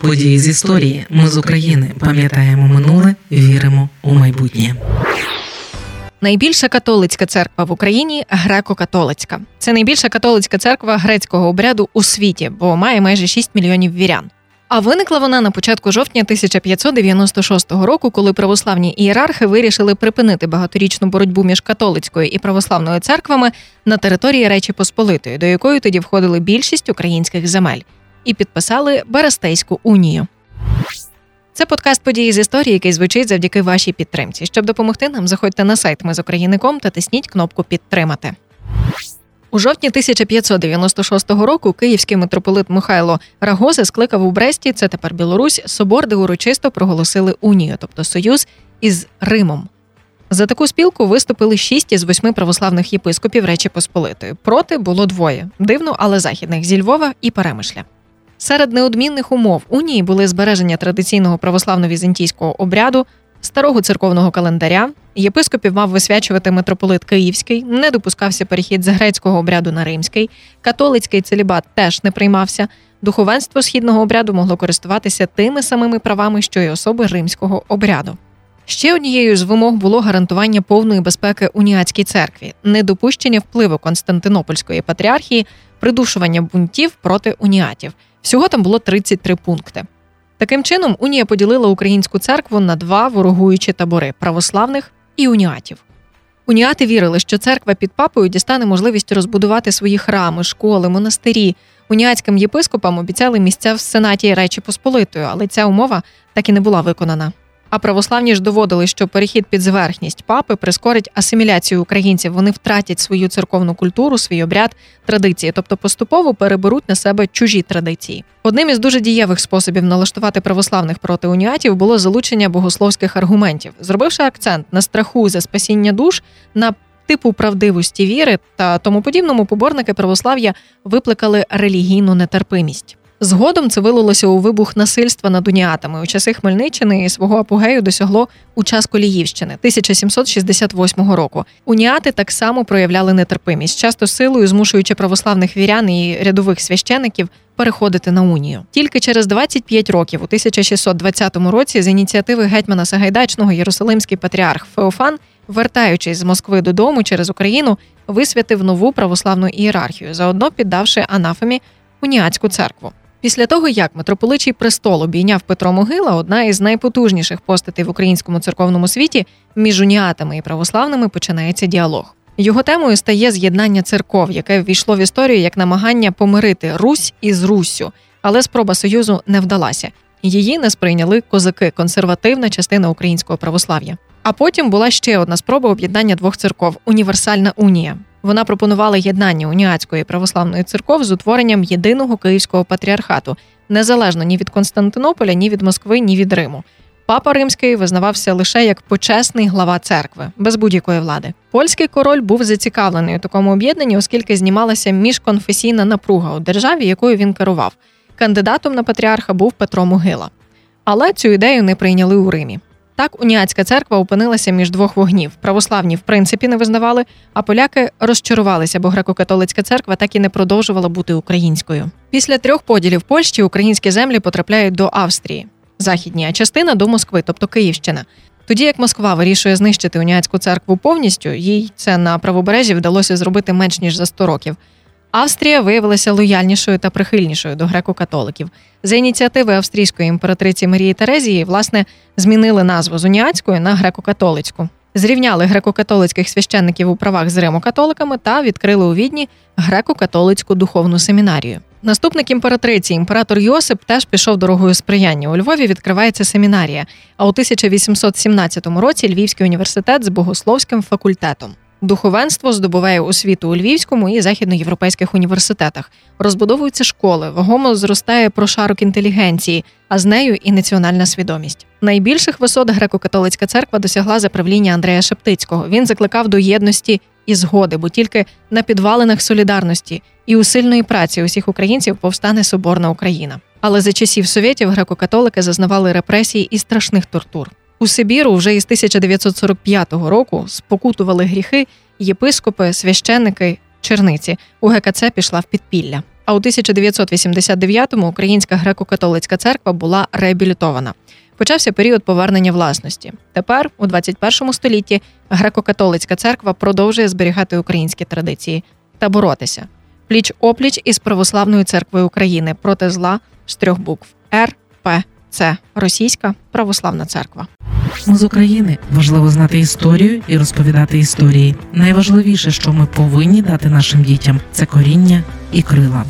Події з історії. Ми з України пам'ятаємо минуле, віримо у майбутнє. Найбільша католицька церква в Україні греко-католицька. Це найбільша католицька церква грецького обряду у світі, бо має майже 6 мільйонів вірян. А виникла вона на початку жовтня 1596 року, коли православні ієрархи вирішили припинити багаторічну боротьбу між католицькою і православною церквами на території Речі Посполитої, до якої тоді входили більшість українських земель, і підписали Берестейську унію. Це подкаст події з історії, який звучить завдяки вашій підтримці. Щоб допомогти нам, заходьте на сайт Ми з України.ком та тисніть кнопку Підтримати. У жовтні 1596 року київський митрополит Михайло Рагозе скликав у Бресті, це тепер Білорусь, собор, де урочисто проголосили унію, тобто союз із Римом. За таку спілку виступили шість із восьми православних єпископів Речі Посполитої. Проти було двоє дивно, але західних зі Львова і Перемишля. Серед неодмінних умов унії були збереження традиційного православно-візантійського обряду, старого церковного календаря. Єпископів мав висвячувати митрополит Київський, не допускався перехід з грецького обряду на римський, католицький целібат теж не приймався. Духовенство східного обряду могло користуватися тими самими правами, що й особи римського обряду. Ще однією з вимог було гарантування повної безпеки уніатській церкві, недопущення впливу Константинопольської патріархії, придушування бунтів проти уніатів. Всього там було 33 пункти. Таким чином, Унія поділила українську церкву на два ворогуючі табори православних і уніатів. Уніати вірили, що церква під папою дістане можливість розбудувати свої храми, школи, монастирі. Уніатським єпископам обіцяли місця в сенаті Речі Посполитої, але ця умова так і не була виконана. А православні ж доводили, що перехід під зверхність папи прискорить асиміляцію українців. Вони втратять свою церковну культуру, свій обряд, традиції, тобто поступово переберуть на себе чужі традиції. Одним із дуже дієвих способів налаштувати православних проти уніатів було залучення богословських аргументів, зробивши акцент на страху за спасіння душ на типу правдивості віри та тому подібному поборники православ'я викликали релігійну нетерпимість. Згодом це вилилося у вибух насильства над уніатами у часи Хмельниччини і свого апогею досягло у час Коліївщини 1768 року. Уніати так само проявляли нетерпимість, часто силою змушуючи православних вірян і рядових священиків переходити на унію. Тільки через 25 років, у 1620 році, з ініціативи гетьмана Сагайдачного Єрусалимський патріарх Феофан, вертаючись з Москви додому через Україну, висвятив нову православну ієрархію, заодно піддавши анафемі уніатську церкву. Після того, як митрополичий престол обійняв Петро Могила, одна із найпотужніших постатей в українському церковному світі, між уніатами і православними починається діалог. Його темою стає з'єднання церков, яке ввійшло в історію як намагання помирити Русь із Руссю, але спроба союзу не вдалася. Її не сприйняли козаки, консервативна частина українського православ'я. А потім була ще одна спроба об'єднання двох церков універсальна унія. Вона пропонувала єднання уніатської православної церков з утворенням єдиного київського патріархату, незалежно ні від Константинополя, ні від Москви, ні від Риму. Папа Римський визнавався лише як почесний глава церкви, без будь-якої влади. Польський король був зацікавлений у такому об'єднанні, оскільки знімалася міжконфесійна напруга у державі, якою він керував. Кандидатом на патріарха був Петро Могила. Але цю ідею не прийняли у Римі. Так уніатська церква опинилася між двох вогнів. Православні в принципі не визнавали, а поляки розчарувалися, бо греко-католицька церква так і не продовжувала бути українською. Після трьох поділів Польщі українські землі потрапляють до Австрії, західні, а частина до Москви, тобто Київщина. Тоді як Москва вирішує знищити уніатську церкву повністю, їй це на правобережжі вдалося зробити менш ніж за 100 років. Австрія виявилася лояльнішою та прихильнішою до греко-католиків. За ініціативи австрійської імператриці Марії Терезії, власне, змінили назву з уніатської на греко-католицьку. Зрівняли греко-католицьких священників у правах з римо-католиками та відкрили у відні греко-католицьку духовну семінарію. Наступник імператриці, імператор Йосип, теж пішов дорогою сприяння. У Львові відкривається семінарія. А у 1817 році Львівський університет з богословським факультетом. Духовенство здобуває освіту у Львівському і західноєвропейських університетах. Розбудовуються школи, вагомо зростає прошарок інтелігенції, а з нею і національна свідомість. Найбільших висот греко-католицька церква досягла за правління Андрея Шептицького. Він закликав до єдності і згоди, бо тільки на підвалинах солідарності і усильної праці усіх українців повстане соборна Україна. Але за часів совєтів греко-католики зазнавали репресій і страшних тортур. У Сибіру вже із 1945 року спокутували гріхи єпископи, священники, черниці. У ГКЦ пішла в підпілля. А у 1989-му Українська греко-католицька церква була реабілітована. Почався період повернення власності. Тепер, у 21 столітті, греко-католицька церква продовжує зберігати українські традиції та боротися пліч опліч із православною церквою України проти зла з трьох букв Р, Ц Російська православна церква. Ми з України важливо знати історію і розповідати історії. Найважливіше, що ми повинні дати нашим дітям, це коріння і крила.